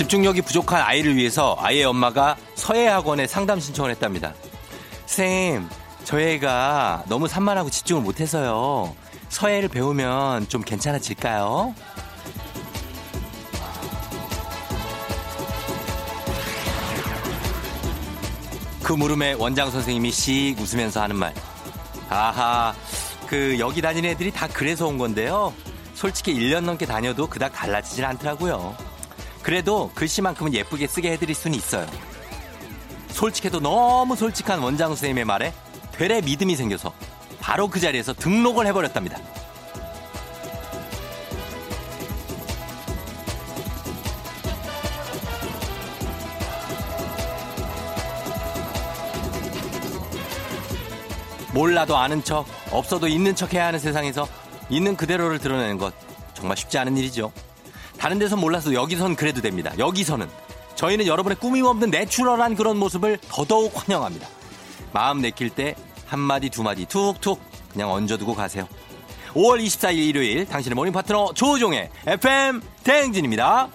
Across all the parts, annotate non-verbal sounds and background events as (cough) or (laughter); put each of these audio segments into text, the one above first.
집중력이 부족한 아이를 위해서 아이의 엄마가 서예학원에 상담 신청을 했답니다. 쌤, 저희 애가 너무 산만하고 집중을 못해서요. 서예를 배우면 좀 괜찮아질까요? 그 물음에 원장 선생님이 씩 웃으면서 하는 말. 아하, 그 여기 다니는 애들이 다 그래서 온 건데요. 솔직히 1년 넘게 다녀도 그닥 달라지진 않더라고요. 그래도 글씨만큼은 예쁘게 쓰게 해드릴 수는 있어요. 솔직해도 너무 솔직한 원장 선생님의 말에 되레 믿음이 생겨서 바로 그 자리에서 등록을 해버렸답니다. 몰라도 아는 척, 없어도 있는 척 해야 하는 세상에서 있는 그대로를 드러내는 것 정말 쉽지 않은 일이죠. 다른 데선 몰라도 여기선 그래도 됩니다. 여기서는 저희는 여러분의 꾸밈 없는 내추럴한 그런 모습을 더더욱 환영합니다. 마음 내킬 때 한마디 두마디 툭툭 그냥 얹어두고 가세요. 5월 24일 일요일 당신의 모닝 파트너 조정식의 FM 대행진입니다.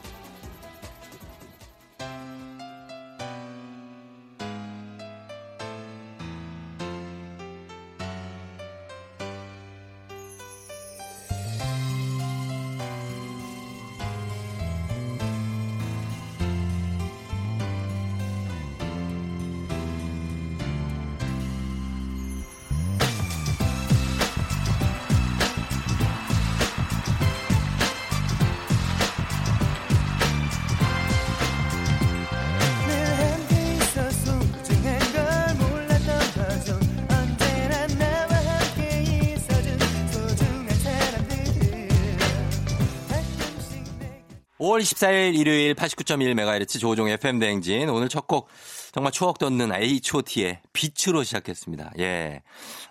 5월 24일 일요일 89.1MHz 조종 FM 대행진. 오늘 첫 곡 정말 추억 돋는 H.O.T의 빛으로 시작했습니다. 예.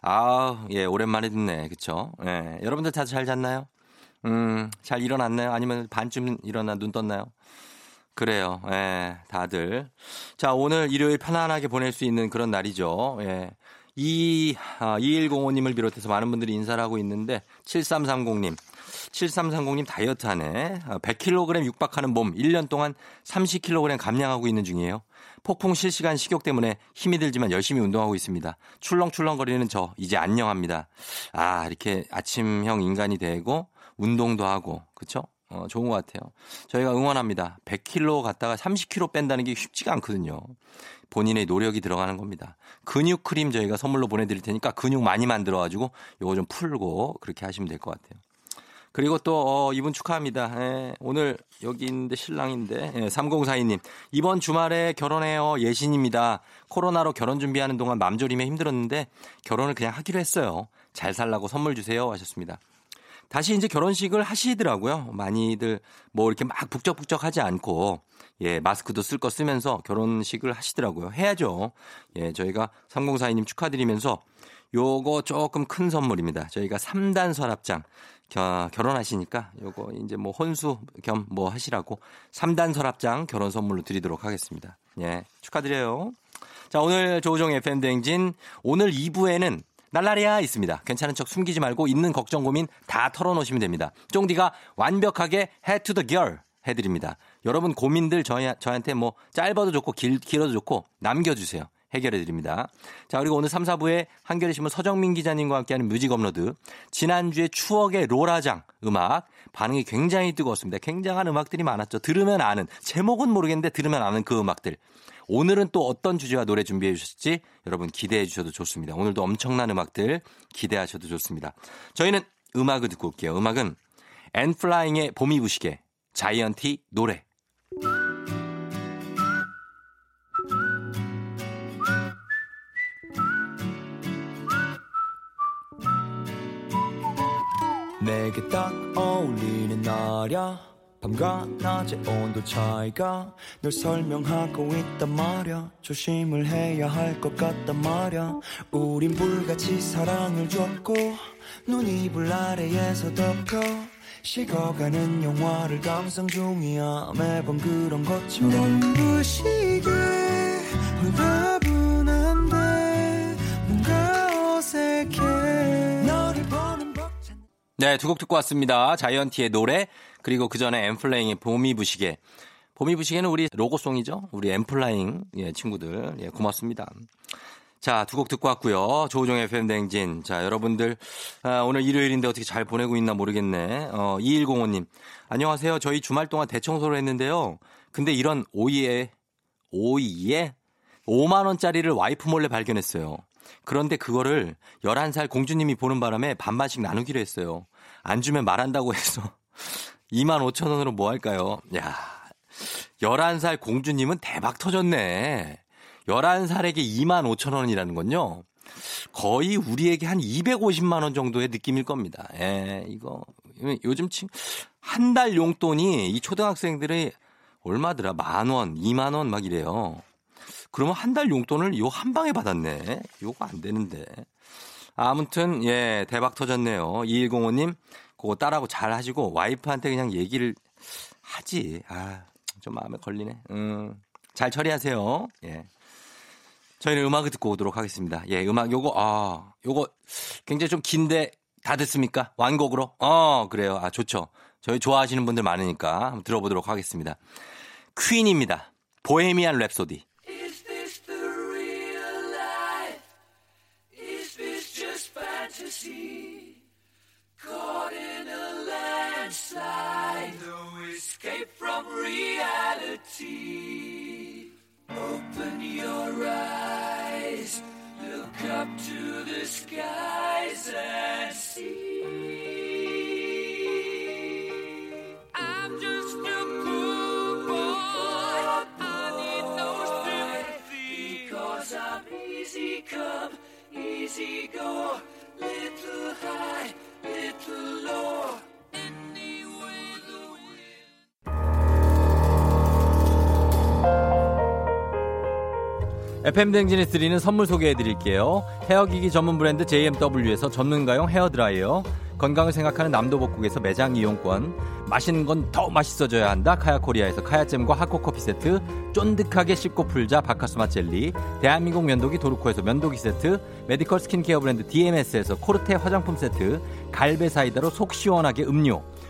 아, 예, 오랜만에 듣네. 그쵸? 예. 여러분들 다 잘 잤나요? 음, 잘 일어났나요? 아니면 반쯤 일어나 눈 떴나요? 그래요. 예, 다들. 자, 오늘 일요일 편안하게 보낼 수 있는 그런 날이죠. 예. 이, 아, 2105님을 비롯해서 많은 분들이 인사를 하고 있는데, 7330님. 7330님 다이어트 하네. 100kg 아, 육박하는 몸 1년 동안 30kg 감량하고 있는 중이에요. 폭풍 실시간 식욕 때문에 힘이 들지만 열심히 운동하고 있습니다. 출렁출렁거리는 저 이제 안녕합니다. 아 이렇게 아침형 인간이 되고 운동도 하고 그쵸? 어, 좋은 것 같아요. 저희가 응원합니다. 100kg 갔다가 30kg 뺀다는 게 쉽지가 않거든요. 본인의 노력이 들어가는 겁니다. 근육 크림 저희가 선물로 보내드릴 테니까 근육 많이 만들어가지고 요거 좀 풀고 그렇게 하시면 될 것 같아요. 그리고 또 어, 이분 축하합니다. 예, 오늘 여기 있는데 신랑인데 예, 3042님 이번 주말에 결혼해요 예신입니다. 코로나로 결혼 준비하는 동안 맘졸임에 힘들었는데 결혼을 그냥 하기로 했어요. 잘 살라고 선물 주세요 하셨습니다. 다시 이제 결혼식을 하시더라고요. 많이들 뭐 이렇게 막 북적북적 하지 않고 예 마스크도 쓸 거 쓰면서 결혼식을 하시더라고요. 해야죠. 예 저희가 3042님 축하드리면서 요거 조금 큰 선물입니다. 저희가 3단 서랍장 겨, 결혼하시니까 요거 이제 뭐 혼수 겸 뭐 하시라고 3단 서랍장 결혼 선물로 드리도록 하겠습니다. 예. 축하드려요. 자, 오늘 조우종 FM 대행진 오늘 2부에는 날라리아 있습니다. 괜찮은 척 숨기지 말고 있는 걱정 고민 다 털어놓으시면 됩니다. 쫑디가 완벽하게 head to the girl 해드립니다. 여러분 고민들 저희, 저한테 뭐 짧아도 좋고 길, 길어도 좋고 남겨주세요. 해결해 드립니다. 자, 그리고 오늘 3, 4부에 한겨레 신문 서정민 기자님과 함께하는 뮤직 업로드. 지난주에 추억의 로라장 음악 반응이 굉장히 뜨거웠습니다. 굉장한 음악들이 많았죠. 들으면 아는 제목은 모르겠는데 들으면 아는 그 음악들. 오늘은 또 어떤 주제와 노래 준비해 주셨을지 여러분 기대해 주셔도 좋습니다. 오늘도 엄청난 음악들 기대하셔도 좋습니다. 저희는 음악을 듣고 올게요. 음악은 앤플라잉의 봄이 부시게 자이언티 노래. 내게 딱 어울리는 날야 밤과 낮의 온도 차이가 널 설명하고 있단 말야. 조심을 해야 할 것 같단 말야. 우린 불같이 사랑을 줬고 눈이 불 아래에서 덮여 식어가는 영화를 감상 중이야. 매번 그런 것처럼. 눈부시게 홀가분한데 뭔가 어색해. 너를 보는 네, 두 곡 듣고 왔습니다. 자이언티의 노래, 그리고 그 전에 엠플레잉의 봄이 부시게. 봄이 부시게는 우리 로고송이죠. 우리 엠플라잉 예, 친구들. 예, 고맙습니다. 자, 두 곡 듣고 왔고요. 조우종의 팬댕진. 자, 여러분들 아, 오늘 일요일인데 어떻게 잘 보내고 있나 모르겠네. 어, 2105님. 안녕하세요. 저희 주말 동안 대청소를 했는데요. 근데 이런 오이에 오이에 5만 원짜리를 와이프 몰래 발견했어요. 그런데 그거를 11살 공주님이 보는 바람에 반반씩 나누기로 했어요. 안 주면 말한다고 해서 2만 5천 원으로 뭐 할까요? 야, 11살 공주님은 대박 터졌네. 11살에게 2만 5천 원이라는 건요. 거의 우리에게 한 250만 원 정도의 느낌일 겁니다. 예, 이거 요즘 한 달 용돈이 이 초등학생들의 얼마더라? 만 원, 2만 원 막 이래요. 그러면 한 달 용돈을 요 한 방에 받았네. 요거 안 되는데. 아무튼 예, 대박 터졌네요. 2105님 그거 따라고 잘 하시고 와이프한테 그냥 얘기를 하지. 아, 좀 마음에 걸리네. 음. 잘 처리하세요. 예. 저희는 음악을 듣고 오도록 하겠습니다. 예, 음악 요거 아, 요거 굉장히 좀 긴데 다 듣습니까? 완곡으로? 어, 그래요. 아, 좋죠. 저희 좋아하시는 분들 많으니까 한번 들어보도록 하겠습니다. 퀸입니다. 보헤미안 랩소디. slide, no escape from reality. FM 대행진에 드리는 선물 소개해 드릴게요. 헤어기기 전문 브랜드 JMW에서 전문가용 헤어드라이어, 건강을 생각하는 남도복국에서 매장 이용권, 맛있는 건 더 맛있어져야 한다 카야코리아에서 카야잼과 하코커피 세트, 쫀득하게 씹고 풀자 바카스마 젤리, 대한민국 면도기 도르코에서 면도기 세트, 메디컬 스킨케어 브랜드 DMS에서 코르테 화장품 세트, 갈배 사이다로 속 시원하게 음료,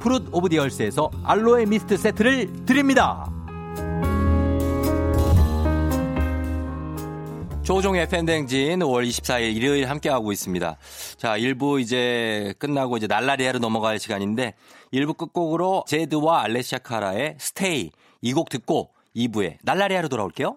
Fruit of the Earth에서 알로에 미스트 세트를 드립니다. 조정식의 FM 대행진 5월 24일 일요일 함께하고 있습니다. 자, 1부 이제 끝나고 이제 날라리아로 넘어갈 시간인데 1부 끝곡으로 제드와 알레시아 카라의 스테이 이 곡 듣고 2부에 날라리아로 돌아올게요.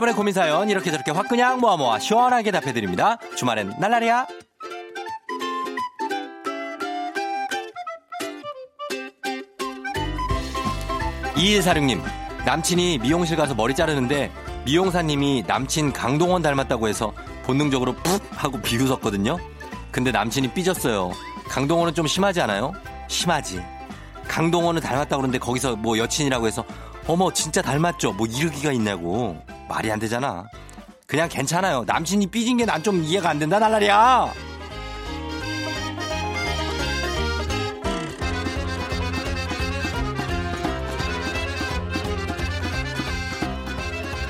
여러분의 고민 사연 이렇게 저렇게 확 그냥 모아 모아 시원하게 답해드립니다. 주말엔 날라리야. 2146님, 남친이 미용실 가서 머리 자르는데 미용사님이 남친 강동원 닮았다고 해서 본능적으로 푹 하고 비웃었거든요. 근데 남친이 삐졌어요. 강동원은 좀 심하지 않아요? 심하지. 강동원은 닮았다고 그러는데 거기서 뭐 여친이라고 해서 어머 진짜 닮았죠? 뭐 이르기가 있냐고. 말이 안 되잖아. 그냥 괜찮아요. 남친이 삐진 게 난 좀 이해가 안 된다 날라리야.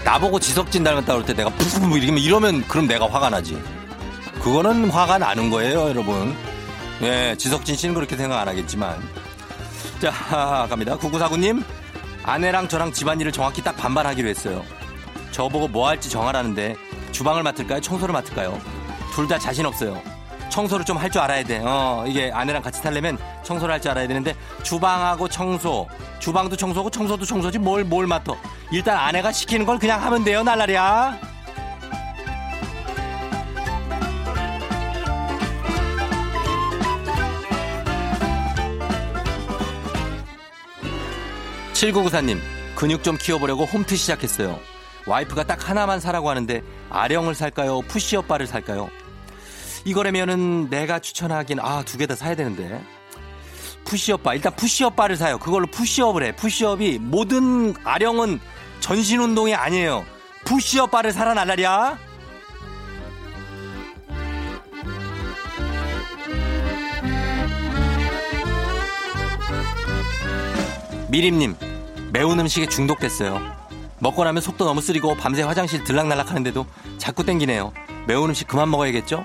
나보고 지석진 닮았다 그럴 때 내가 푸푸 이러면 이러면 그럼 내가 화가 나지. 그거는 화가 나는 거예요, 여러분. 예, 지석진 씨는 그렇게 생각 안 하겠지만. 자, 갑니다. 9949님, 아내랑 저랑 집안일을 정확히 딱 반반하기로 했어요. 저보고 뭐 할지 정하라는데 주방을 맡을까요? 청소를 맡을까요? 둘 다 자신 없어요. 청소를 좀 할 줄 알아야 돼. 어, 이게 아내랑 같이 살려면 청소를 할 줄 알아야 되는데 주방하고 청소, 주방도 청소고 청소도 청소지 뭘 뭘 맡어. 일단 아내가 시키는 걸 그냥 하면 돼요, 날라리야. 7994님, 근육 좀 키워보려고 홈트 시작했어요. 와이프가 딱 하나만 사라고 하는데 아령을 살까요? 푸시업 바를 살까요? 이거라면은 내가 추천하긴 아 두 개 다 사야 되는데 푸시업 바 일단 푸시업 바를 사요. 그걸로 푸시업을 해. 푸시업이 모든 아령은 전신 운동이 아니에요. 푸시업 바를 사라 날라리야. 미림님 매운 음식에 중독됐어요. 먹고 나면 속도 너무 쓰리고 밤새 화장실 들락날락 하는데도 자꾸 땡기네요. 매운 음식 그만 먹어야겠죠?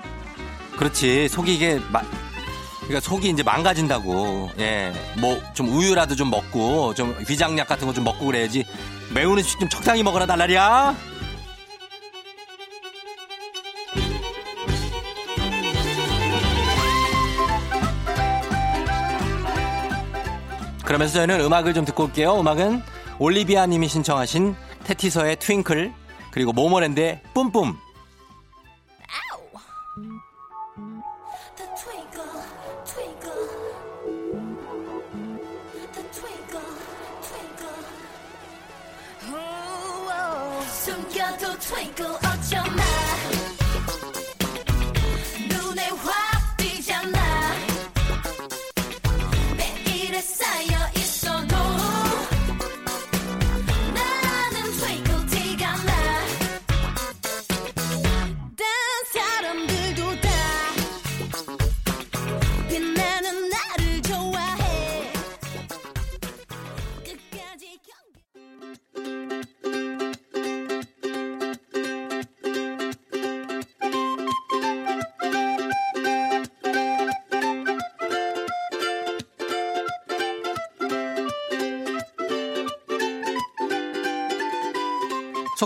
그렇지. 속이 이게 마, 그러니까 속이 이제 망가진다고. 예. 뭐 좀 우유라도 좀 먹고 좀 위장약 같은 거 좀 먹고 그래야지. 매운 음식 좀 적당히 먹어라 달라리야. 그러면서 저희는 음악을 좀 듣고 올게요. 음악은 올리비아 님이 신청하신 테티서의 트윙클 그리고 모모랜드의 뿜뿜. Twinkle,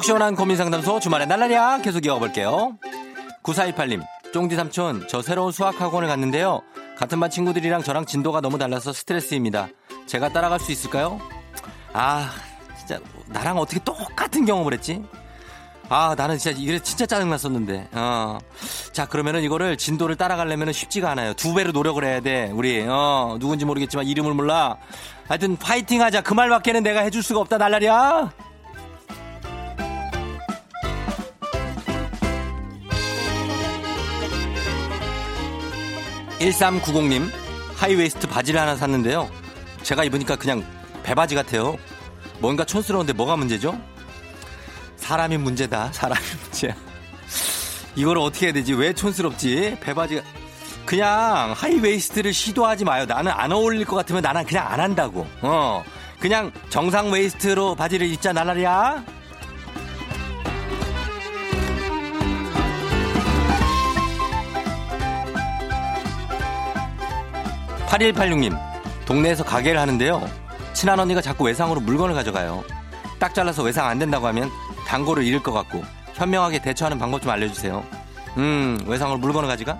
속 시원한 고민 상담소 주말에 날라리야 계속 이어볼게요. 9428님, 쫑디 삼촌, 저 새로운 수학 학원을 갔는데요. 같은 반 친구들이랑 저랑 진도가 너무 달라서 스트레스입니다. 제가 따라갈 수 있을까요? 아, 진짜 나랑 어떻게 똑같은 경험을 했지? 아, 나는 진짜 이게 진짜 짜증났었는데. 어. 자, 그러면은 이거를 진도를 따라가려면 쉽지가 않아요. 두 배로 노력을 해야 돼. 우리 어, 누군지 모르겠지만 이름을 몰라. 하여튼 파이팅 하자. 그 말밖에는 내가 해줄 수가 없다. 날라리야. 1390님 하이웨이스트 바지를 하나 샀는데요. 제가 입으니까 그냥 배바지 같아요. 뭔가 촌스러운데 뭐가 문제죠? 사람이 문제다. 사람이 (laughs) 문제야. 이걸 어떻게 해야 되지? 왜 촌스럽지? 배바지가 그냥 high waist를 시도하지 마요. 나는 안 어울릴 것 같으면 나는 그냥 안 한다고. 어. 그냥 정상 waist로 바지를 입자 나라리야. 8186님, 동네에서 가게를 하는데요. 친한 언니가 자꾸 외상으로 물건을 가져가요. 딱 잘라서 외상 안 된다고 하면 단골을 잃을 것 같고 현명하게 대처하는 방법 좀 알려주세요. 음, 외상으로 물건을 가져가?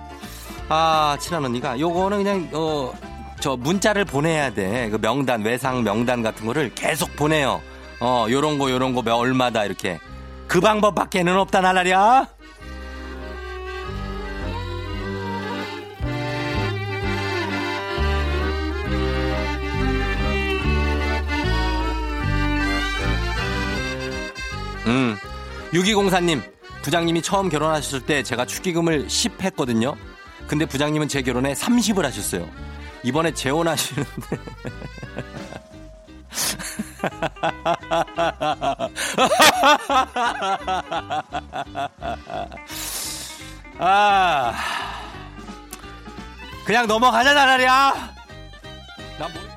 아, 친한 언니가 요거는 그냥 어, 저 문자를 보내야 돼. 그 명단, 외상 명단 같은 거를 계속 보내요. 어, 요런 거 요런 거 얼마다 이렇게. 그 방법밖에는 없다 나라랴. 음. 6204님, 부장님이 처음 결혼하셨을 때 제가 축의금을 10 했거든요. 근데 부장님은 제 결혼에 30을 하셨어요. 이번에 재혼하시는데. (laughs) 아. 그냥 넘어가자, 나라랴! 난 뭐...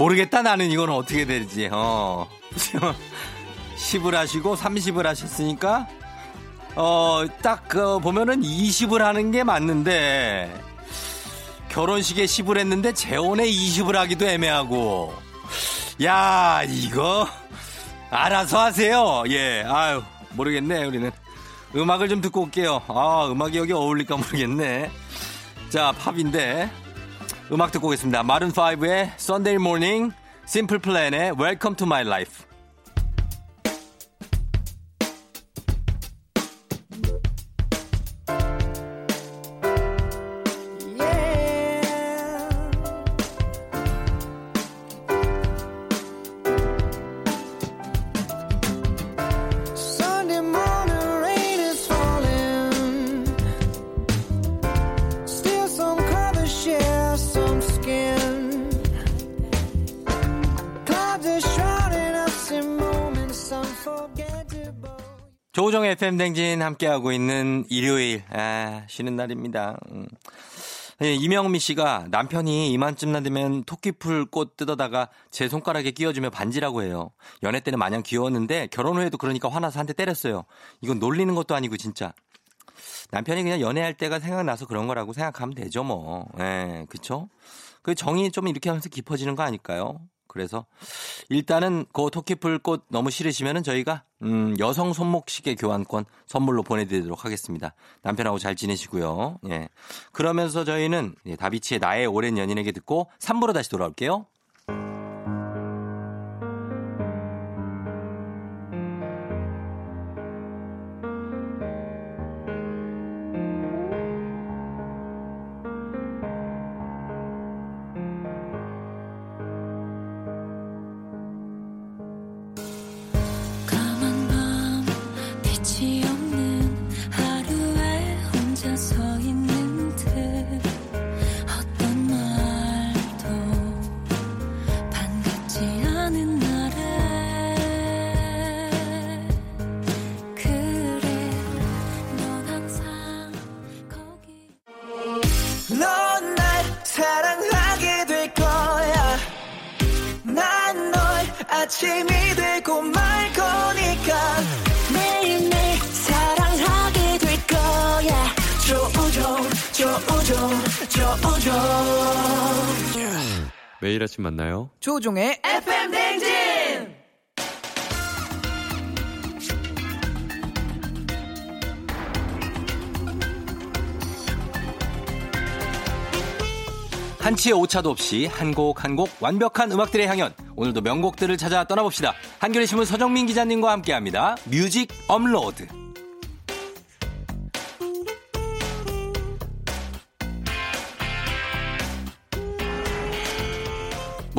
모르겠다 나는 이거는 어떻게 될지 어. (laughs) 10을 하시고 30을 하셨으니까 어딱 그 보면은 20을 하는 게 맞는데 결혼식에 10을 했는데 재혼에 20을 하기도 애매하고. 야 이거 알아서 하세요. 예 아유 모르겠네 우리는. 음악을 좀 듣고 올게요. 아 음악이 여기 어울릴까 모르겠네. 자 팝인데 음악 듣고 오겠습니다. 마룬5의 Sunday Morning, Simple Plan의 Welcome to My Life. FM댕진 함께하고 있는 일요일, 아, 쉬는 날입니다. 음. 예, 이명미 씨가 남편이 이만쯤 되면 토끼풀 꽃 뜯어다가 제 손가락에 끼워주며 반지라고 해요. 연애 때는 마냥 귀여웠는데 결혼 후에도 그러니까 화나서 한 대 때렸어요. 이건 놀리는 것도 아니고 진짜. 남편이 그냥 연애할 때가 생각나서 그런 거라고 생각하면 되죠, 뭐. 예, 그쵸? 그 정이 좀 이렇게 하면서 깊어지는 거 아닐까요? 그래서 일단은 그 토끼풀 꽃 너무 싫으시면은 저희가 음, 여성 손목시계 교환권 선물로 보내드리도록 하겠습니다. 남편하고 잘 지내시고요. 예. 그러면서 저희는 예, 다비치의 나의 오랜 연인에게 듣고 3부로 다시 돌아올게요. 조우종의 FM 대행진. 한치의 오차도 없이 한 곡 한 곡 완벽한 음악들의 향연. 오늘도 명곡들을 찾아 떠나봅시다. 한겨레 신문 서정민 기자님과 함께합니다. Music 업로드.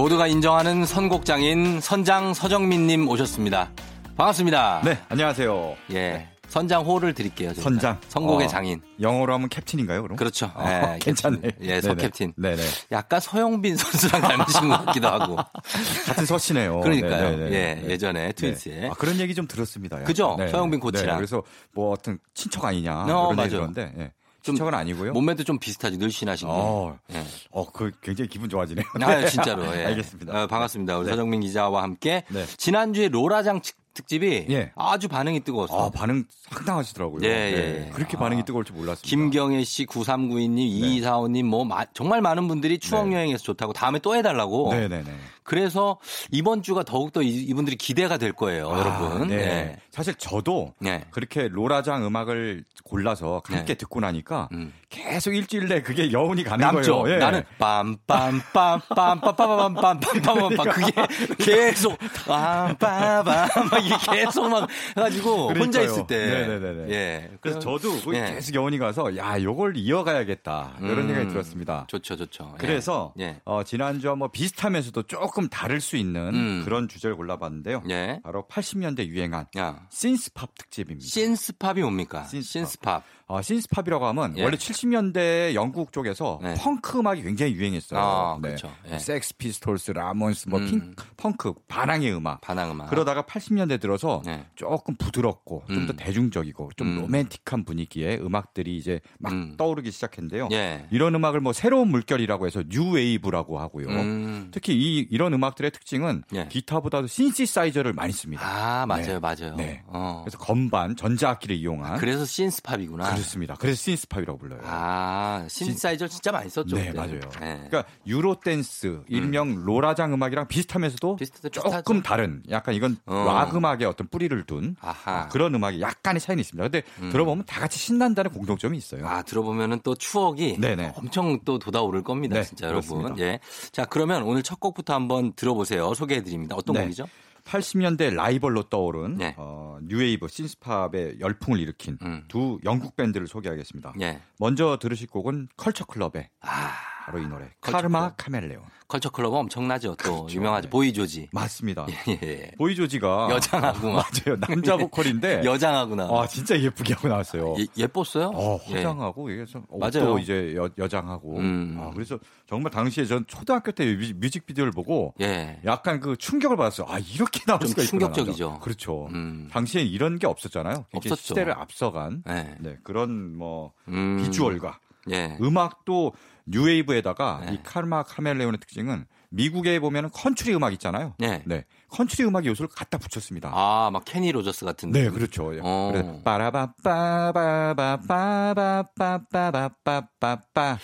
모두가 인정하는 선곡장인 선장 서정민님 오셨습니다. 반갑습니다. 네, 안녕하세요. 예. 선장 호를 드릴게요. 저희가. 선장. 선곡의 어. 장인. 영어로 하면 캡틴인가요, 그럼? 그렇죠. 어, 예, 괜찮네. 예, 서. 캡틴. 네네. 약간 서영빈 (laughs) 선수랑 닮으신 것 같기도 하고. (laughs) 같은 서씨네요. 그러니까요. 네네네. 예, 네. 예전에 트윈스에. 네. 아, 그런 얘기 좀 들었습니다. 약간. 그죠? 서영빈 코치랑. 네, 그래서 뭐 어떤 친척 아니냐. 어, 그런 얘기 맞아요. 들었는데, 예. 좀 친척은 아니고요. 몸매도 좀 비슷하지, 늘씬하신 분. 어, 예. 어, 그 굉장히 기분 좋아지네요. 아, 진짜로. (laughs) 예. 알겠습니다. 어, 반갑습니다. 우리 네. 서정민 기자와 함께 네. 지난주에 로라장 특- 특집이 예. 아주 반응이 뜨거웠어요. 아, 반응 상당하시더라고요. 예, 네. 예, 예. 그렇게 반응이 뜨거울 줄 몰랐습니다. 김경애 씨, 9392님, 2245님, 뭐, 마- 정말 많은 분들이 추억여행에서 좋다고 다음에 또 해달라고. 네 네 네. 그래서 이번 주가 더욱더 이- 이분들이 기대가 될 거예요, 아, 여러분. 네. 네. 사실 저도 네. 그렇게 로라장 음악을 골라서 함께 네. 듣고 나니까 음. 계속 일주일 내 그게 여운이 가는 남죠. 거예요. 예. 나는 빰빰빰빰빰빰빰빰빰빰빰 그게 계속 빰빰빰 막 이게 계속 막 해가지고 혼자 그러니까요. 있을 때. 네네네네. 예. 그래서 저도 예. 계속 여운이 가서 야, 요걸 이어가야겠다. 이런 음. 생각이 들었습니다. 좋죠, 좋죠. 예. 그래서 예. 어, 지난주와 뭐 비슷하면서도 조금 다를 수 있는 음. 그런 주제를 골라봤는데요. 예. 바로 80년대 유행한 야. 신스팝 특집입니다. synth-pop이 뭡니까? synth-pop. synth-pop. 어, synth-pop이라고 하면 예. 원래 70년대 영국 쪽에서 네. 펑크 음악이 굉장히 유행했어요. 아, 그렇죠. 예. 섹스 피스톨스, 라몬스, 뭐 음. 핑, 펑크, 반항의 음악. 반항 음악. 그러다가 80년대 들어서 네. 조금 부드럽고 좀더 음. 대중적이고 좀 음. 로맨틱한 분위기의 음악들이 이제 막 음. 떠오르기 시작했는데요. 예. 이런 음악을 뭐 새로운 물결이라고 해서 뉴 웨이브라고 하고요. 음. 특히 이 이런 음악들의 특징은 예. 기타보다도 신시사이저를 많이 씁니다. 아, 맞아요, 네. 맞아요. 네. 어. 그래서 건반, 전자악기를 이용한 그래서 synth-pop이구나. 그렇습니다. 그래서 synth-pop이라고 불러요. 아, 신시사이저 진짜 많이 썼죠. 네, 그때. 맞아요. 네. 그러니까 Euro dance, 일명 로라장 음악이랑 비슷하면서도 비슷하죠, 조금 비슷하죠. 다른 약간 이건 어. 락 음악의 어떤 뿌리를 둔 아하. 그런 음악이 약간의 차이는 있습니다. 근데 들어보면 다 같이 신난다는 공통점이 있어요. 아, 들어보면은 또 추억이 네네. 엄청 또 돋아오를 겁니다. 네, 진짜 여러분. 그렇습니다. 예. 자, 그러면 오늘 첫 곡부터 한번 들어보세요. 소개해 드립니다. 어떤 네. 곡이죠? 80년대 라이벌로 떠오른 네. 어, 뉴웨이브 synth-pop의 열풍을 일으킨 음. 두 영국 밴드를 소개하겠습니다. 예. 먼저 들으실 곡은 컬처 클럽의 아, 바로 이 노래 카르마 클럽. Chameleon 컬처 클럽은 엄청나죠. 또 그렇죠. 유명하죠. 네. 보이 조지. 맞습니다. (laughs) 예, 예. 보이 조지가 여장하고 막. (laughs) 맞아요 남자 보컬인데 (laughs) 여장하구나. 아 진짜 예쁘게 하고 나왔어요. 예, 예뻤어요? 어, 예. 화장하고 이게 좀 맞아요. 이제 여, 여장하고 음. 아, 그래서 정말 당시에 전 초등학교 때 뮤직, 뮤직비디오를 보고 예. 약간 그 충격을 받았어요. 아 이렇게 나올 좀 수가 있구나. 충격적이죠. 남자. 그렇죠. 음. 당시엔 이런 게 없었잖아요. 없었죠. 시대를 앞서간 예. 네, 그런 뭐 음. 비주얼과 예. 음악도 뉴웨이브에다가 네. 이 Karma Chameleon의 특징은 미국에 보면은 컨트리 음악 있잖아요. 네. 컨트리 음악 요소를 갖다 붙였습니다. 아, 막 케니 로저스 같은 네. 그렇죠. 어. 그래서 빠라바빠바바바바바바바바 아,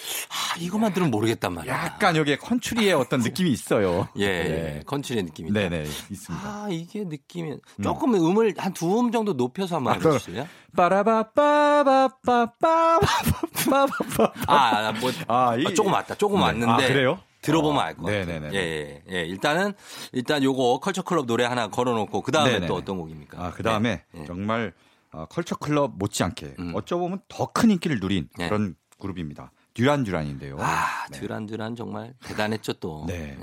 이것만 들으면 모르겠단 말이야. 약간 여기에 컨트리의 어떤 느낌이 있어요. 예, 네. 컨트리의 느낌이. 네 네 있습니다. 아, 이게 느낌이 조금 음을 한 두 음 정도 높여서 한번 아, 그럼- 해주실래요? 빠라바빠바빠바바바바 아, 뭐 아, 이- 아, 조금 왔다. 조금 네. 왔는데. 아, 그래요? 들어보면 어, 알것 같아요. 네네네. 예, 예, 예. 일단은 일단 요거 컬처 클럽 노래 하나 걸어놓고 그 다음에. 또 어떤 곡입니까? 아, 그 다음에 네. 네. 정말 어, 컬처 클럽 못지않게 음. 어쩌보면 더 큰 인기를 누린 네. 그런 그룹입니다. 듀란 듀란인데요. 아, 듀란 듀란 정말 대단했죠 또. 네.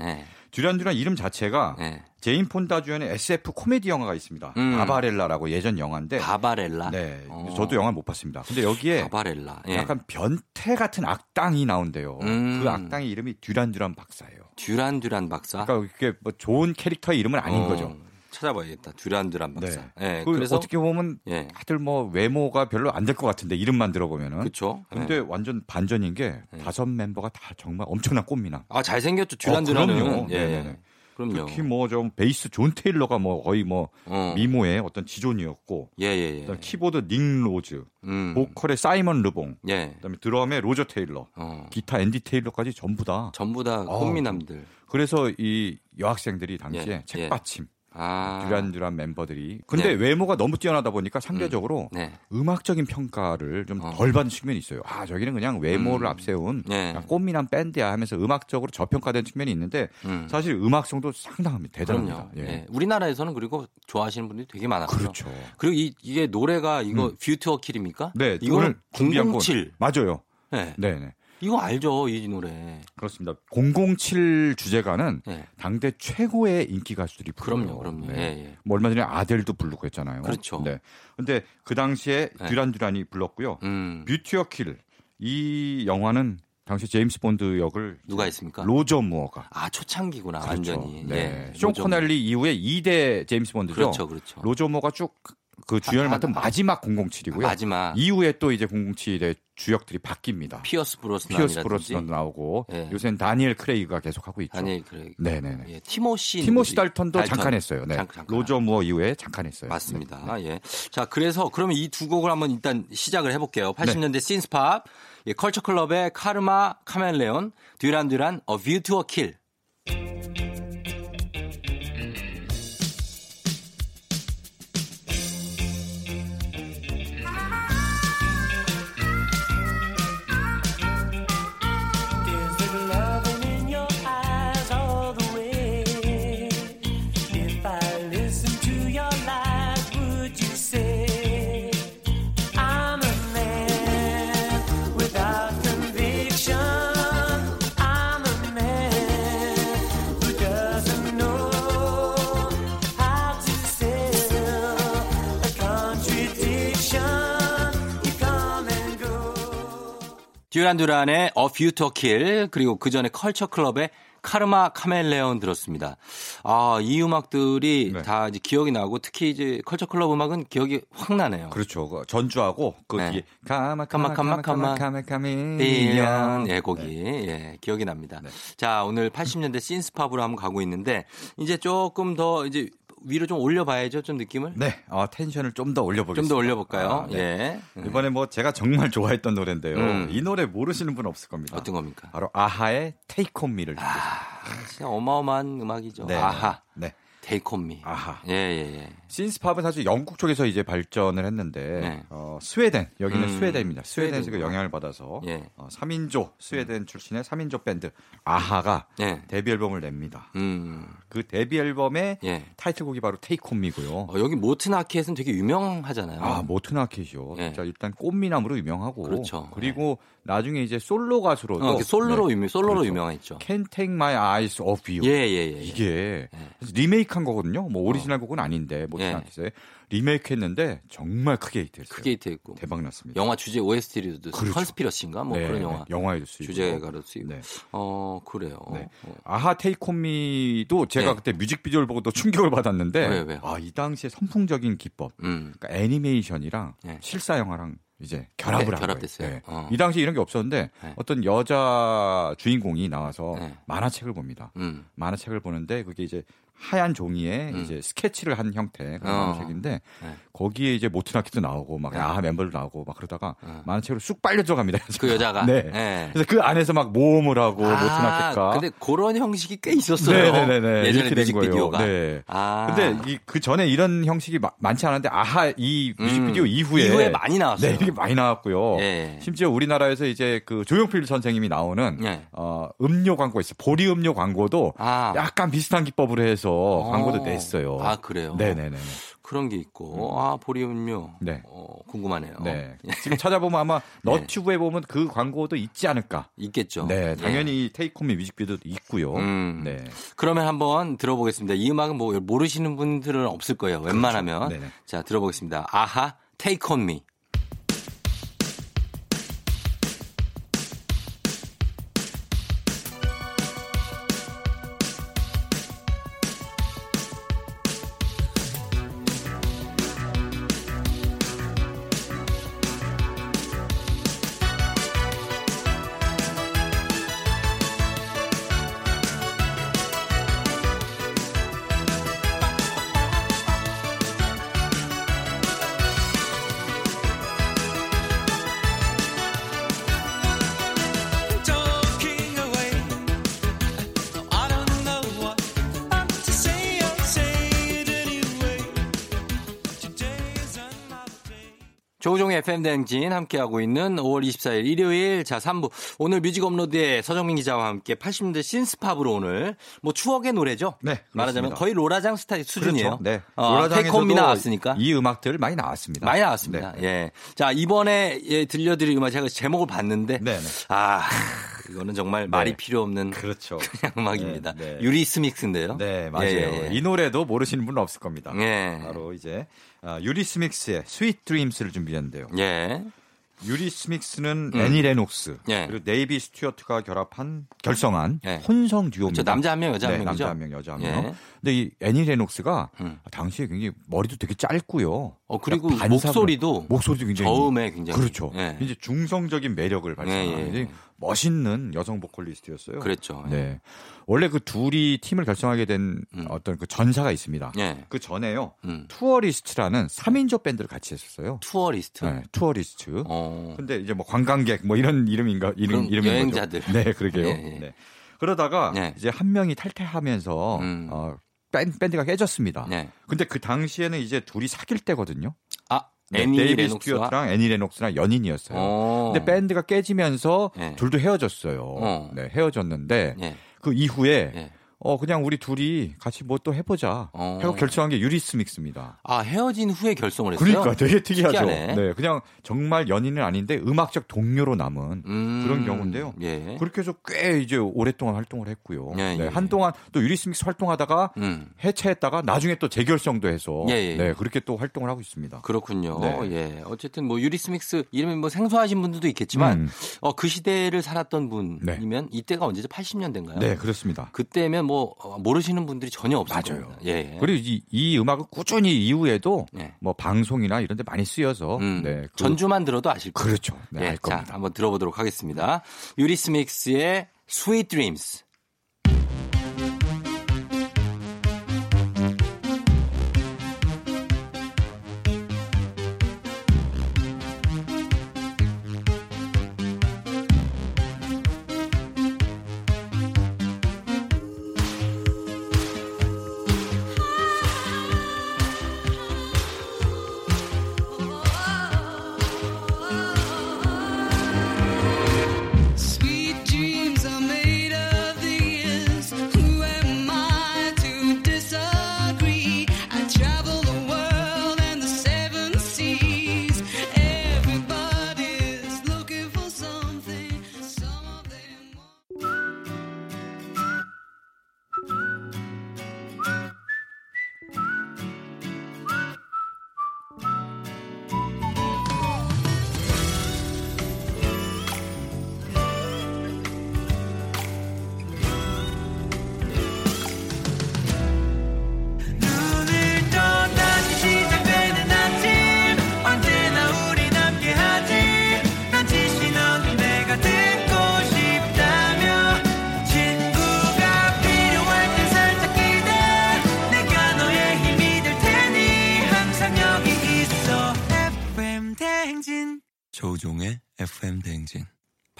네. 듀란 듀란 이름 자체가 네. 제인 폰다 주연의 SF 코미디 영화가 있습니다. 음. 바바렐라라고 예전 영화인데. 바바렐라. 네, 어. 저도 영화를 못 봤습니다. 근데 여기에 바바렐라. 예. 약간 변태 같은 악당이 나온대요. 음. 그 악당의 이름이 듀란 듀란 박사예요. 듀란 듀란 박사. 그러니까 그게 뭐 좋은 캐릭터의 이름은 아닌 어, 거죠. 찾아봐야겠다. 듀란 듀란 박사. 네. 예. 그 그래서 어떻게 보면 예. 다들 뭐 외모가 별로 안 될 것 같은데 이름만 들어보면은. 그렇죠. 근데 완전 반전인 게 다섯 멤버가 다 정말 엄청난 꽃미남. 아, 잘생겼죠. 듀란 어. 그럼요. 예. 그럼요. 특히 뭐 좀 베이스 존 테일러가 뭐 거의 뭐 어. 미모의 어떤 지존이었고 예, 예, 예. 키보드 닉 로즈, 음. 보컬의 사이먼 르봉, 예. 그다음에 드럼의 로저 테일러, 어. 기타 앤디 테일러까지 전부 다. 전부 다 어. 꽃미남들. 그래서 이 여학생들이 당시에 예, 책받침 아. 듀란 듀란 멤버들이 근데 네. 외모가 너무 뛰어나다 보니까 상대적으로 네. 음악적인 평가를 좀 어. 덜 받는 측면이 있어요. 아 저기는 그냥 외모를 음. 앞세운 네. 꽃미남 밴드야 하면서 음악적으로 저평가된 측면이 있는데 음. 사실 음악성도 상당합니다. 대단합니다. 예. 우리나라에서는 그리고 좋아하시는 분들이 되게 많았어요. 그렇죠. 그리고 이, 이게 노래가 이거 음. 뷰투어 킬입니까? 네, 이거는 오늘 준비한 곡 007. 맞아요. 네. 네, 네. 이거 알죠, 이 노래. 그렇습니다. 007 주제가는 예. 당대 최고의 인기 가수들이 부르요 그럼요, 그럼요. 예, 예. 뭐 얼마 전에 아델도 부르고 했잖아요. 그렇죠. 네. 근데 그 당시에 네. 듀란 듀란이 불렀고요. 음. View to a Kill 이 영화는 당시 제임스 본드 역을 누가 했습니까? 로저 무어가 아, 초창기구나, 그렇죠. 완전히. 네. 예. 숀 코넬리 이후에 2대 제임스 본드죠. 그렇죠, 그렇죠. 로저 무어가 쭉 그 주연을 하- 맡은 하- 마지막 007이고요. 마지막 이후에 또 이제 007의 주역들이 바뀝니다. 피어스 브로스난이라든지 피어스 브로스넌도 나오고 예. 요새는 다니엘 크레이그가 계속 하고 있죠. 아니 그래. 네네네. 예, 티모시 티모시? 달턴도 달턴. 잠깐 했어요. 네. 잠깐. 로저 무어 이후에 잠깐 했어요. 맞습니다. 네. 예. 자, 그래서 그러면 이 두 곡을 한번 일단 시작을 해 볼게요. 80년대 신스팝, 예, 컬처 클럽의 카르마 카멜레온, 듀란 듀란, View to a Kill. 듀란 듀란의 A View to Kill, 그리고 그 전에 컬처 클럽의 Karma Chameleon 들었습니다. 아, 이 음악들이 네. 다 이제 기억이 나고 특히 이제 컬처 클럽 음악은 기억이 확 나네요. 그렇죠. 그 전주하고 그 네. Karma Karma, Karma Karma, Karma Chameleon 예 곡이 예 기억이 납니다. 네. 자 오늘 80년대 synth-pop으로 한번 가고 있는데 이제 조금 더 이제 위로 좀 올려봐야죠 좀 느낌을 네, 어, tension을 좀 더 올려보겠습니다. 좀 더 올려볼까요? 아, 네. 예 이번에 뭐 제가 정말 좋아했던 노래인데요. 음. 이 노래 모르시는 분 없을 겁니다. 어떤 겁니까? 바로 아하의 Take On Me를 듣겠습니다. 아 진짜 어마어마한 음악이죠. 네. 아하 네. Take On Me 아하. 예 예 예. 신스팝은 사실 영국 쪽에서 이제 발전을 했는데 네. 어, 스웨덴 여기는 음, 스웨덴입니다. 스웨덴에서 그. 영향을 받아서 예. 어, 3인조 스웨덴 출신의 3인조 밴드 아하가 예. 데뷔 앨범을 냅니다. 음. 그 데뷔 앨범의 예. 타이틀곡이 바로 Me고요. 어, 여기 모튼 하켓은 되게 유명하잖아요. 아, 모튼 하켓이요. 예. 진짜 일단 꽃미남으로 유명하고 그렇죠. 그리고 나중에 이제 솔로 가수로도 어, 솔로로 네. 유명 솔로로 그렇죠. 유명했죠. Can't Take My Eyes Off You. 예예예. 예, 예. 이게 예. 리메이크한 거거든요. 뭐 오리지널 곡은 아닌데 모튼 하켓이 리메이크했는데 정말 크게 히트했어요. 크게 히트했고 대박 났습니다. 영화 주제 OST로도 그렇죠. Conspiracy인가 뭐 네, 그런 네. 영화 영화에도 쓰이고 주제가로 쓰이고. 네. 어 그래요. 네. 어. 아하 Take On Me도 제가 네. 그때 뮤직비디오를 보고 또 충격을 받았는데 왜요, 왜요? 아, 이 당시에 선풍적인 기법 음. 그러니까 애니메이션이랑 네. 실사 영화랑 이제 결합을 네, 한 결합됐어요. 거예요. 어. 이 당시 에 이런 게 없었는데 네. 어떤 여자 주인공이 나와서 네. 만화책을 봅니다. 음. 만화책을 보는데 그게 이제 하얀 종이에 음. 이제 스케치를 한 형태 그런 어. 만화책인데 네. 거기에 이제 모트나키도 나오고 막 네. 아하 멤버도 나오고 막 그러다가 어. 만화책으로 쑥 빨려 들어갑니다. 그 여자가. (laughs) 네. 네. 그래서 그 안에서 막 모험을 하고 아, 모트나켓과 근데 그런 형식이 꽤 있었어요. 네네네네. 예전에. 뮤직비디오가. 네. 아. 근데 이 그 전에 이런 형식이 마- 많지 않은데 아하 이 뮤직비디오 음. 이후에 이후에 많이 나왔어요. 네, 이게 많이 나왔고요. 예. 심지어 우리나라에서 이제 그 조용필 선생님이 나오는 예. 어, 음료 광고 있어요. 보리 음료 광고도 아. 약간 비슷한 기법으로 해서 어. 광고도 냈어요. 아, 그래요? 네네네. 그런 게 있고. 아, 보리음료. 네. 어, 궁금하네요. 네. 지금 찾아보면 아마 (laughs) 네. 너튜브에 보면 그 광고도 있지 않을까. 있겠죠. 네, 예. 당연히 테이크홈의 뮤직비디오도 있고요. 음. 네. 그러면 한번 들어보겠습니다. 이 음악은 뭐 모르시는 분들은 없을 거예요. 웬만하면. 네네. 자, 들어보겠습니다. 아하, Take on me. 조우종의 FM대행진 함께하고 있는 5월 24일 일요일 자 3부 오늘 뮤직 업로드의 서정민 기자와 함께 80년대 신스팝으로 오늘 뭐 추억의 노래죠. 네, 말하자면 그렇습니다. 거의 로라장 스타일 수준이에요. 그렇죠. 네. 어, 로라장에서도 나왔으니까. 이 음악들 많이 나왔습니다. 많이 나왔습니다. 네. 예. 자, 이번에 예, 들려드릴 음악 제가 제목을 봤는데 네, 네. 아, 이거는 정말 말이 필요 없는 그렇죠. (laughs) 그냥 음악입니다. 네, 네. 유리스믹스인데요. 네, 맞아요. 예, 예, 예. 이 노래도 모르시는 분은 없을 겁니다. 예. 바로 이제 아, 유리스믹스의 Sweet Dreams를 준비했는데요. 예. 유리스믹스는 음. 애니 레녹스 예. 그리고 데이브 스튜어트가 결합한 결성한 예. 혼성 듀오입니다. 저 남자 한 명, 여자 한 네, 명이죠? 남자 한 명, 여자 한 예. 명. 근데 이 애니 레녹스가 음. 당시에 굉장히 머리도 되게 짧고요. 어, 그리고 약간 반사가- 목소리도 목소리도 굉장히 저음에 굉장히 그렇죠. 예. 이제 중성적인 매력을 발산하는 예, 예. 굉장히 멋있는 여성 보컬리스트였어요. 그랬죠. 네. 원래 그 둘이 팀을 결성하게 된 음. 어떤 그 전사가 있습니다. 예. 그 전에요. 음. 투어리스트라는 3인조 밴드를 같이 했었어요. 투어리스트. 네, 투어리스트. 어. 근데 이제 뭐 관광객 뭐 이런 이름인가 이름 이름인 여행자들. 거죠. 네, 그러게요. 예, 예. 네. 그러다가 네. 이제 한 명이 탈퇴하면서 음. 어, 밴, 밴드가 깨졌습니다. 네. 근데 그 당시에는 이제 둘이 사귈 때거든요. 아, 네, 애니 데이브 레녹스와 스튜어트랑 애니 레녹스랑 연인이었어요. 어. 근데 밴드가 깨지면서 네. 둘도 헤어졌어요. 어. 네, 헤어졌는데 예. 그 이후에 예. 어 그냥 우리 둘이 같이 뭐 또 해보자. 어. 하고 결성한 게 유리스믹스입니다. 아, 헤어진 후에 결성을 했어요. 그러니까 되게 특이하죠. 특이하네. 네, 그냥 정말 연인은 아닌데 음악적 동료로 남은 음. 그런 경우인데요. 예. 그렇게 해서 꽤 이제 오랫동안 활동을 했고요. 예, 네, 예. 한동안 또 유리스믹스 활동하다가 음. 해체했다가 나중에 또 재결성도 해서 예, 예. 네, 그렇게 또 활동을 하고 있습니다. 그렇군요. 네. 예. 어쨌든 뭐 유리스믹스 이름이 뭐 생소하신 분들도 있겠지만 음. 어, 그 시대를 살았던 분이면 이때가 언제죠? 80년대인가요? 네, 그렇습니다. 그때면 뭐 어, 모르시는 분들이 전혀 없을 맞아요. 겁니다. 예. 그리고 이, 이 음악은 꾸준히 이후에도 네. 뭐 방송이나 이런 데 많이 쓰여서 음, 네, 그- 전주만 들어도 아실 거예요. 그렇죠. 네, 예, 알 자, 겁니다. 한번 들어보도록 하겠습니다. 유리스믹스의 Sweet Dreams.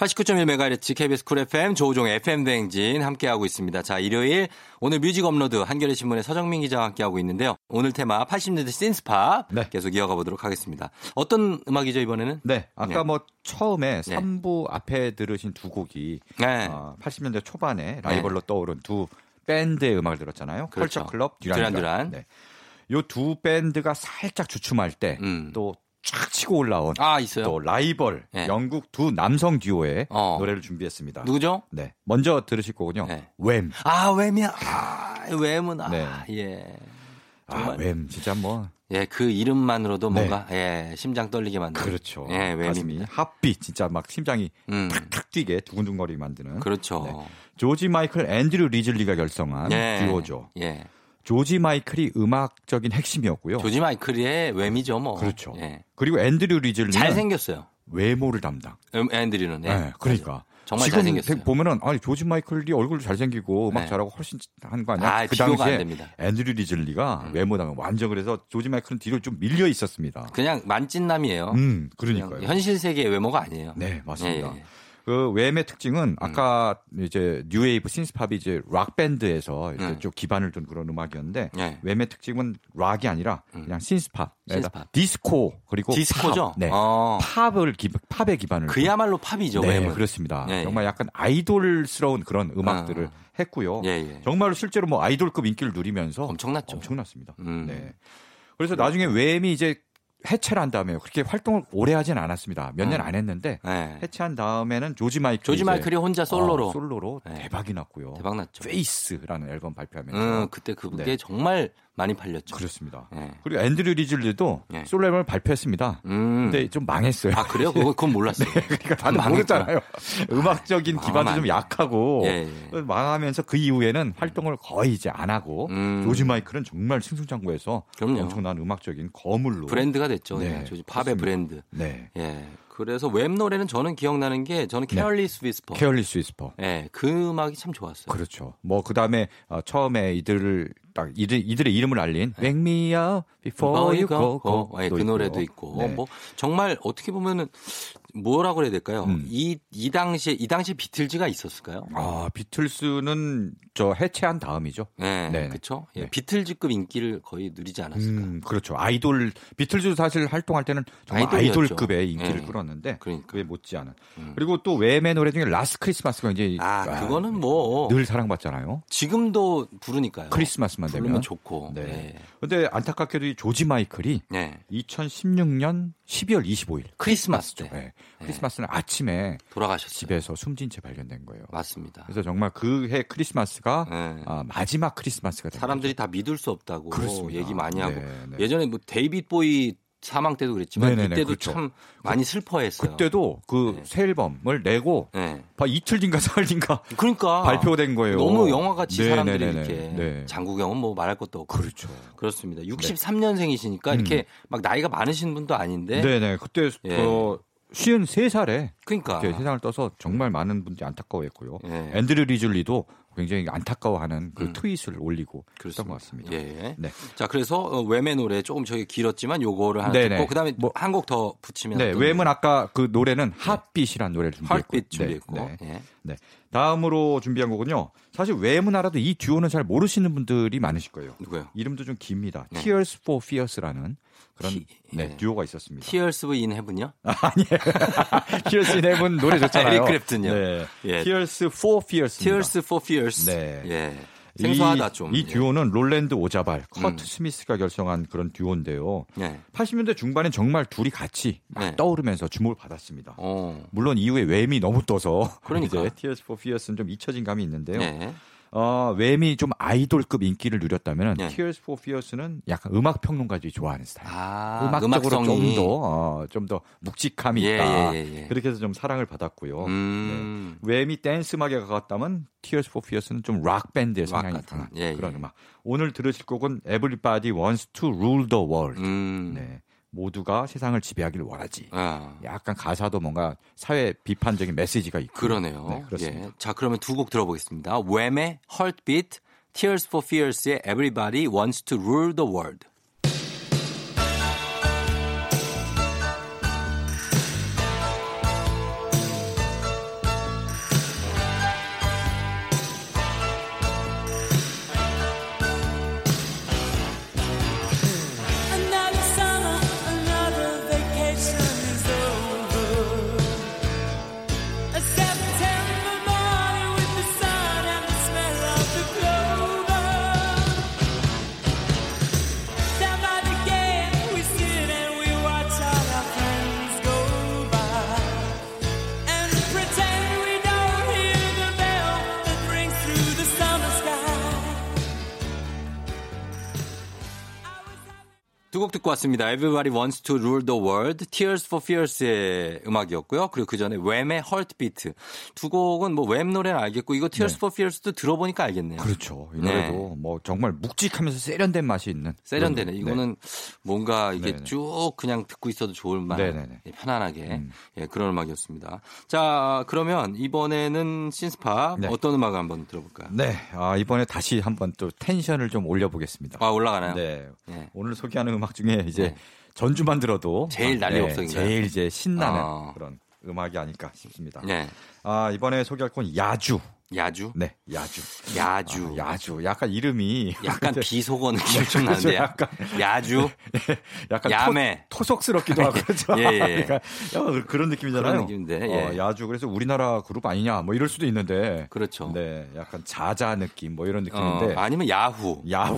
89.1MHz KBS 쿨 FM 조우종의 FM 대행진 함께하고 있습니다. 자, 일요일 오늘 뮤직 업로드 한겨레 신문의 서정민 기자와 함께하고 있는데요. 오늘 테마 80년대 신스팝 네. 계속 이어가 보도록 하겠습니다. 어떤 음악이죠, 이번에는? 네, 아까 네. 뭐 처음에 네. 3부 앞에 들으신 두 곡이 네. 어, 80년대 초반에 라이벌로 떠오른 두 밴드의 음악을 들었잖아요. 그렇죠. 컬처 클럽, 듀란 듀란 듀란. 네. 요두 밴드가 살짝 주춤할 때 음. 또 쫙 치고 올라온 아, 있어요. 또 라이벌 네. 영국 두 남성 듀오의 어. 노래를 준비했습니다. 누구죠? 네. 먼저 들으실 거군요. 네. 웸. 아, 웸이야. 아, 웸은 아, 네. 예. 아, 정말. 웸 진짜 뭐 예, 그 이름만으로도 네. 뭔가 예, 심장 떨리게 만드는 그렇죠. 예, 웸입니다. 핫빛 진짜 막 심장이 음. 탁탁 뛰게 두근두근거리게 만드는 그렇죠. 네. 조지 마이클 앤드류 리즐리가 결성한 예. 듀오죠. 예. 조지 마이클이 음악적인 핵심이었고요. 조지 마이클의 웸이죠, 뭐. 그렇죠. 예. 그리고 앤드류 리즐리는 잘생겼어요. 외모를 담당. 음, 앤드류는. 예. 네, 그러니까. 정말 지금 잘생겼어요. 보면은 아니 조지 마이클이 얼굴도 잘생기고 음악 네. 잘하고 훨씬 한 거 아니야? 아, 그 당시에. 앤드류 리즐리가 음. 외모당 완전 그래서 조지 마이클은 뒤로 좀 밀려 있었습니다. 그냥 만찢남이에요. 음, 그러니까요. 현실 세계의 외모가 아니에요. 네, 맞습니다. 예, 예. 그 웸의 특징은 아까 이제 뉴웨이브 신스팝이 이제 락 밴드에서 이제 네. 좀 기반을 둔 그런 음악이었는데 네. 웸의 특징은 락이 아니라 그냥 신스팝, 신스팝. 디스코 그리고 디스코죠? 팝, 네. 어. 팝을 기, 팝의 기반을 둔 그야말로 팝이죠. 네, 웸은. 그렇습니다. 예, 예. 정말 약간 아이돌스러운 그런 음악들을 아. 했고요. 예, 예. 정말로 실제로 뭐 아이돌급 인기를 누리면서 엄청났죠. 엄청났습니다. 음. 네. 그래서 나중에 웸이 이제 해체를 한 다음에 그렇게 활동을 오래 하진 않았습니다. 몇년 음. 안 했는데 네. 해체한 다음에는 조지 마이클 조지 마이클이 혼자 솔로로 솔로로 네. 대박이 났고요. 대박 났죠. Faith라는 앨범 발표하면서 음, 그때 그게 네. 정말 많이 팔렸죠. 그렇습니다. 네. 그리고 앤드류 리즐리도 네. 솔로 앨범을 발표했습니다. 음. 근데 좀 망했어요. 아 그래요? 그거 그건 몰랐어요. (laughs) 그러니까 다들 망했구나. 모르잖아요. (laughs) 음악적인 기반도 망하면 좀. 약하고 예, 예. 망하면서 그 이후에는 활동을 거의 이제 안 하고 음. 조지 마이클은 정말 승승장구해서 그럼요. 엄청난 음악적인 거물로 브랜드가 됐죠. 네, 네, 조지 팝의. 브랜드. 네. 예. 그래서 웸 노래는 저는 기억나는 게 저는 Careless Whisper. Careless Whisper. 예, 그 음악이 참 좋았어요. 그렇죠. 뭐 그다음에 어, 처음에 이들을 딱 이들 이들의 이름을 알린 Me Up Before You Go Go 예, 그 노래도 있고 뭐 정말 어떻게 보면은 뭐라고 해야 될까요? 음. 이 이 당시에 이 당시에 비틀즈가 있었을까요? 아 비틀스는 저 해체한 다음이죠. 네, 네. 그렇죠. 예, 네. 비틀즈급 인기를 거의 누리지 않았을까. 음, 그렇죠. 아이돌 비틀즈도 사실 활동할 때는 정말 아이돌이었죠. 아이돌급의 인기를 네. 끌었는데 그러니까. 그에 못지않은. 음. 그리고 또 웸의 노래 중에 Last Christmas가 이제 아, 그거는 뭐 늘 사랑받잖아요. 지금도 부르니까요. 크리스마스만 되면. 좋고. 네. 네. 근데 안타깝게도 이 조지 마이클이 네. 2016년 12월 25일 크리스마스 크리스마스죠. 때. 네. 크리스마스는 아침에 돌아가셨어요. 집에서 숨진 채 발견된 거예요. 맞습니다. 그래서 정말 그 해 크리스마스가 네. 아, 마지막 크리스마스가 된 사람들이 다 믿을 수 없다고 그렇습니다. 얘기 많이 하고 네, 네. 예전에 뭐 데이빗 보이 사망 때도 그랬지만 네네네, 이때도 그렇죠. 참 많이 슬퍼했어요. 그때도 그 네. 새 앨범을 내고 네. 봐, 이틀 뒤인가 (laughs) 사흘 뒤인가 그러니까 발표된 거예요. 너무 영화같이 네, 사람들이 네, 네, 이렇게 네. 장국영은 뭐 말할 것도 없고 그렇죠. 그렇습니다. 63년생이시니까 이렇게 막 나이가 많으신 분도 아닌데 음. 네네 그때 예. 그 쉰세 살에 그러니까 세상을 떠서 정말 많은 분들이 안타까워했고요. 예. 앤드류 리즐리도 굉장히 안타까워하는 그 음. 트윗을 올리고 그랬던. 것 같습니다. 예. 네. 자 그래서 어, 웸의 노래 조금 저기 길었지만 요거를 하나 네네. 듣고 그다음에 뭐- 한 곡 더 붙이면 네, 웸은 아까 그 노래는 핫빛이라는 노래를 준비했고, Heartbeat 준비했고 네, 네. 예. 네. 다음으로 준비한 곡은요. 사실 웸은 알아도 이 듀오는 잘 모르시는 분들이 많으실 거예요. 누구요? 이름도 좀 깁니다. 네. Tears for Fears라는 그런 티- 네, 예. 듀오가 있었습니다. Tears in Heaven요? (laughs) Tears in Heaven 노래 좋잖아요. 에릭 클랩튼요. 네. 예. Tears for Fears. Tears for Fears. 네. 예. 생소하다 이, 좀. 이 듀오는 롤랜드 오자발, 커트 음. 스미스가 결성한 그런 듀오인데요. 예. 80년대 중반엔 정말 둘이 같이 막 네. 떠오르면서 주목을 받았습니다. 어. 물론 이후에 웸이 너무 떠서 그러니까. (laughs) 이제 Tears for Fears는 좀 잊혀진 감이 있는데요. 네. 어, 웸이 좀 아이돌급 인기를 누렸다면 네. Tears for Fears는 약간 음악 평론가들이 좋아하는 스타일. 아, 음악적으로 음악성이. 좀 더, 어, 좀 더 묵직함이 예, 있다. 예, 예, 예. 그렇게 해서 좀 사랑을 받았고요. 음. 네. 웸이 댄스 음악에 가깝다면 Tears for Fears는 좀 락 밴드의 락 성향이. 강한 예, 그런 예. 음악. 오늘 들으실 곡은 Everybody Wants to Rule the World. 음. 네. 모두가 세상을 지배하기를 원하지. 아. 약간 가사도 뭔가 사회 비판적인 메시지가 있고. 그러네요. 네, 그렇습니다. 예. 자, 그러면 두 곡 들어보겠습니다. 웸의 Heartbeat, Tears for Fears의 Everybody Wants to Rule the World. 곡 듣고 왔습니다. Everybody Wants to Rule the World, Tears for Fears의 음악이었고요. 그리고 그 전에 웸의 Heartbeat. 두 곡은 뭐웸 노래는 알겠고 이거 Tears 네. for Fears도 들어보니까 알겠네요. 그렇죠. 이 네. 노래도 뭐 정말 묵직하면서 세련된 맛이 있는. 세련되네. 그런- 이거는 뭔가 이게 네네. 쭉 그냥 듣고 있어도 좋을 만한 네네네. 예, 편안하게 음. 예, 그런 음악이었습니다. 자, 그러면 이번에는 신스팝 네. 어떤 음악을 한번 들어볼까요? 네. 아, 이번에 다시 한번 또 텐션을 좀 올려보겠습니다. 아, 올라가나요? 네. 예. 오늘 소개하는 음악 중에 이제 네. 전주만 들어도 제일 난리 네? 제일 이제 신나는 아. 그런 음악이 아닐까 싶습니다. 네. 아, 이번에 소개할 건 야주. 야주? 네, 야주. 야주. 아, 야주. 약간 이름이 약간 (laughs) 비속어 느낌 좀 그렇죠. 나는데요. 약간 야주. (laughs) 약간 야매. 토, 속스럽기도 하고 (laughs) 그렇죠. 예, 예. 그러니까 약간 그런 느낌이잖아요. 그런 느낌인데, 예. 어, 야주 그래서 우리나라 그룹 아니냐 뭐 이럴 수도 있는데 그렇죠. 네, 약간 자자 느낌 뭐 이런 느낌인데 어, 아니면 야후. 야후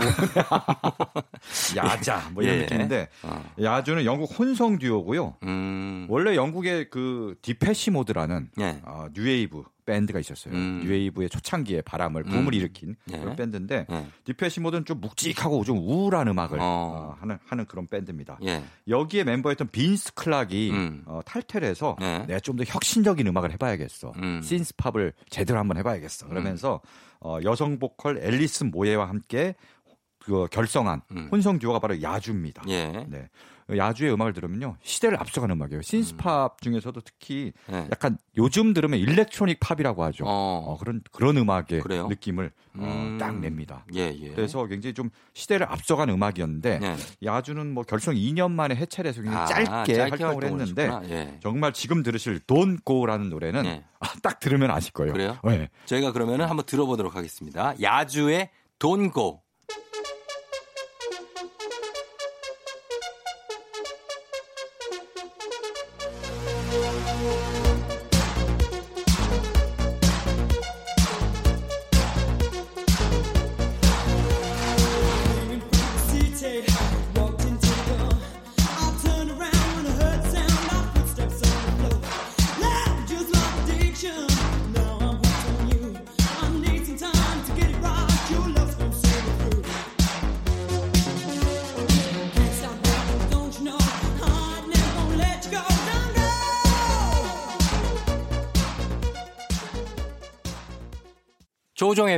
야자 뭐 이런 예. 느낌인데 어. 야주는 영국 혼성 듀오고요. 음. 원래 영국의 그 디페시 모드라는 예. 어, 뉴웨이브 밴드가 있었어요. 음. 뉴웨이브의 초창기에 바람을 붐을 음. 일으킨 예. 그런 밴드인데 예. 디페시 모드는 좀 묵직하고 좀 우울한 음악을 어. 어, 하는 하는 그런 밴드입니다. 예. 여기에 멤버였던 빈스 클락이 음. 어, 탈퇴를 해서 네. 내가 좀 더 혁신적인 음악을 해봐야겠어. 음. 신스팝을 제대로 한번 해봐야겠어. 그러면서 어, 여성 보컬 앨리슨 모예와 함께 그 결성한 음. 혼성 듀오가 바로 야주입니다. 예. 네. 야주의 음악을 들으면요 시대를 앞서가는 음악이에요. 신스팝 중에서도 특히 예. 약간 요즘 들으면 일렉트로닉 팝이라고 하죠. 어. 어, 그런 그런 음악의 그래요? 느낌을 어, 음. 딱 냅니다. 예, 예. 그래서 굉장히 좀 시대를 앞서간 음악이었는데 예. 야주는 뭐 결성 2년 만에 해체를 해서 굉장히 아, 짧게, 활동을 활동을 했는데. 예. 정말 지금 들으실 Don't Go라는 노래는 예. 아, 딱 들으면 아실 거예요. 그래요? 네. 저희가 그러면은 한번 들어보도록 하겠습니다. 야주의 돈고.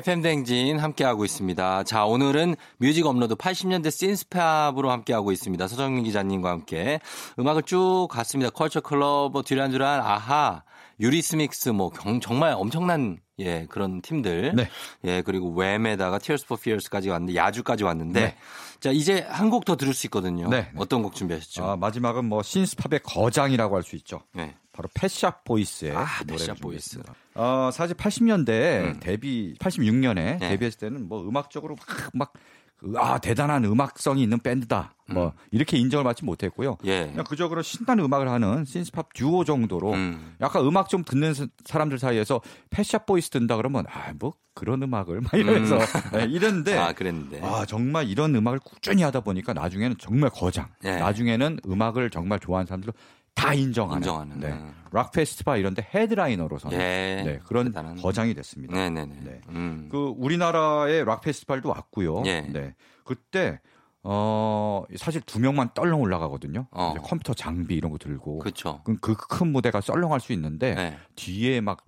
FM 댕진 함께하고 있습니다. 자, 오늘은 뮤직 업로드 80년대 신스팝으로 함께하고 있습니다. 서정민 기자님과 함께 음악을 쭉 갔습니다. 컬처 클럽, 뭐 듀란듀란, 아하, 유리스믹스, 뭐 경- 정말 엄청난 예 그런 팀들. 네. 예 그리고 웸에다가 Tears for Fears까지 왔는데 야주까지 왔는데 네. 자 이제 한 곡 더 들을 수 있거든요. 네, 네. 어떤 곡 준비하셨죠? 아, 마지막은 뭐 신스팝의 거장이라고 할 수 있죠. 네. 바로 펫샵 보이스의 아, 노래를 펫샵 준비했습니다. 어, 사실 80년대 음. 데뷔 86년에 네. 데뷔했을 때는 뭐 음악적으로 막, 막 그, 아, 대단한 음악성이 있는 밴드다. 뭐 이렇게 인정을 받지 못했고요. 음. 예. 그냥 그저 그런 신나는 음악을 하는 신스팝 듀오 정도로 음. 약간 음악 좀 듣는 사- 사람들 사이에서 펫샵 보이스 든다 그러면 아, 뭐 그런 음악을 막 이러면서 (laughs) 네, 이랬는데 아 그랬는데. 아, 정말 이런 음악을 꾸준히 하다 보니까 나중에는 정말 거장. 네. 나중에는 음악을 정말 좋아하는 사람들 다 인정하는. 인정하는. 네. 락 페스티벌 이런 데 헤드라이너로서 예. 네, 그런 대단한. 거장이 됐습니다. 네네네. 네. 음. 그 우리나라의 락 페스티벌도 왔고요. 예. 네. 그때 어 사실 두 명만 떨렁 올라가거든요. 어. 컴퓨터 장비 이런 거 들고 그렇죠. 그 큰 무대가 썰렁할 수 있는데 네. 뒤에 막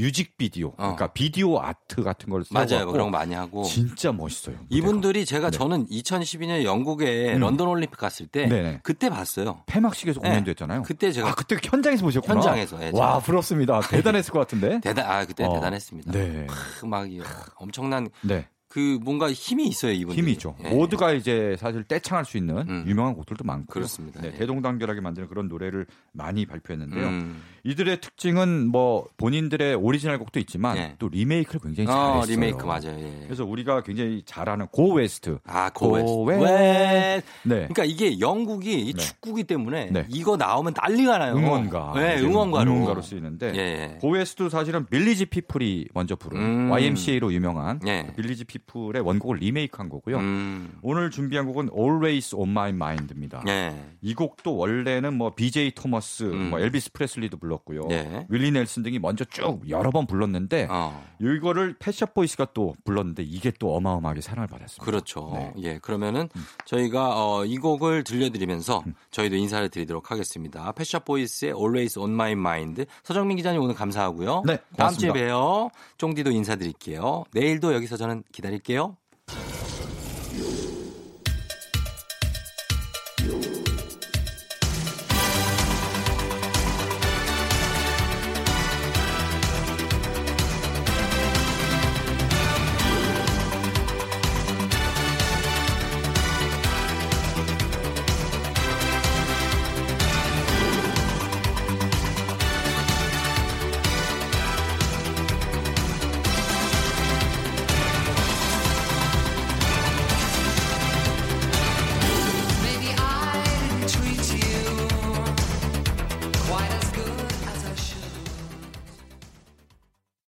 뮤직비디오, 그러니까 비디오 아트 같은 걸 맞아요. 그런 거 많이 하고. 진짜 멋있어요. 무대가. 이분들이 제가 네. 저는 2012년 영국에 음. 런던 올림픽 갔을 때 네네. 그때 봤어요. 폐막식에서 네. 공연도 했잖아요. 그때 제가 아 그때 현장에서 보셨구나. 현장에서, 예, 와. 부럽습니다. 대단했을 것 같은데. (laughs) 대단 아 그때 어. 대단했습니다. 네. 크, 막 이- 엄청난 네. 그 뭔가 힘이 있어요 이분. 힘이 있죠. 예. 모두가 이제 사실 떼창할 수 있는 음. 유명한 곡들도 많고. 그렇습니다. 네, 예. 대동단결하게 만드는 그런 노래를 많이 발표했는데요. 음. 이들의 특징은 뭐 본인들의 오리지널 곡도 있지만 예. 또 리메이크를 굉장히 어, 잘했어요. 리메이크 맞아요. 예. 그래서 우리가 굉장히 잘하는 Go West. 아 Go West. Go We- We. 네. 그러니까 이게 영국이 이 네. 축구기 때문에 네. 이거 나오면 난리가 나요. 응원가. 네, 응원가로. 응원가로 쓰이는데 예. Go West도 사실은 빌리지 피플이 먼저 부른 음. YMCA로 유명한 예. 빌리지 피플의 원곡을 리메이크한 거고요. 음. 오늘 준비한 곡은 Always on My Mind입니다. 예. 이 곡도 원래는 뭐 BJ 토머스, 음. 뭐 엘비스 프레슬리도 불렀 고요. 예. 윌리 넬슨 등이 먼저 쭉 여러 번 불렀는데 어. 이거를 펫샵 보이스가 또 불렀는데 이게 또 어마어마하게 사랑을 받았습니다. 그렇죠. 네. 예. 그러면은 저희가 어, 이 곡을 들려드리면서 음. 저희도 인사를 드리도록 하겠습니다. 패션 보이스의 Always on My Mind. 서정민 기자님 오늘 감사하고요. 네, 다음 주에 고맙습니다. 봬요. 쫑디도 인사드릴게요. 내일도 여기서 저는 기다릴게요.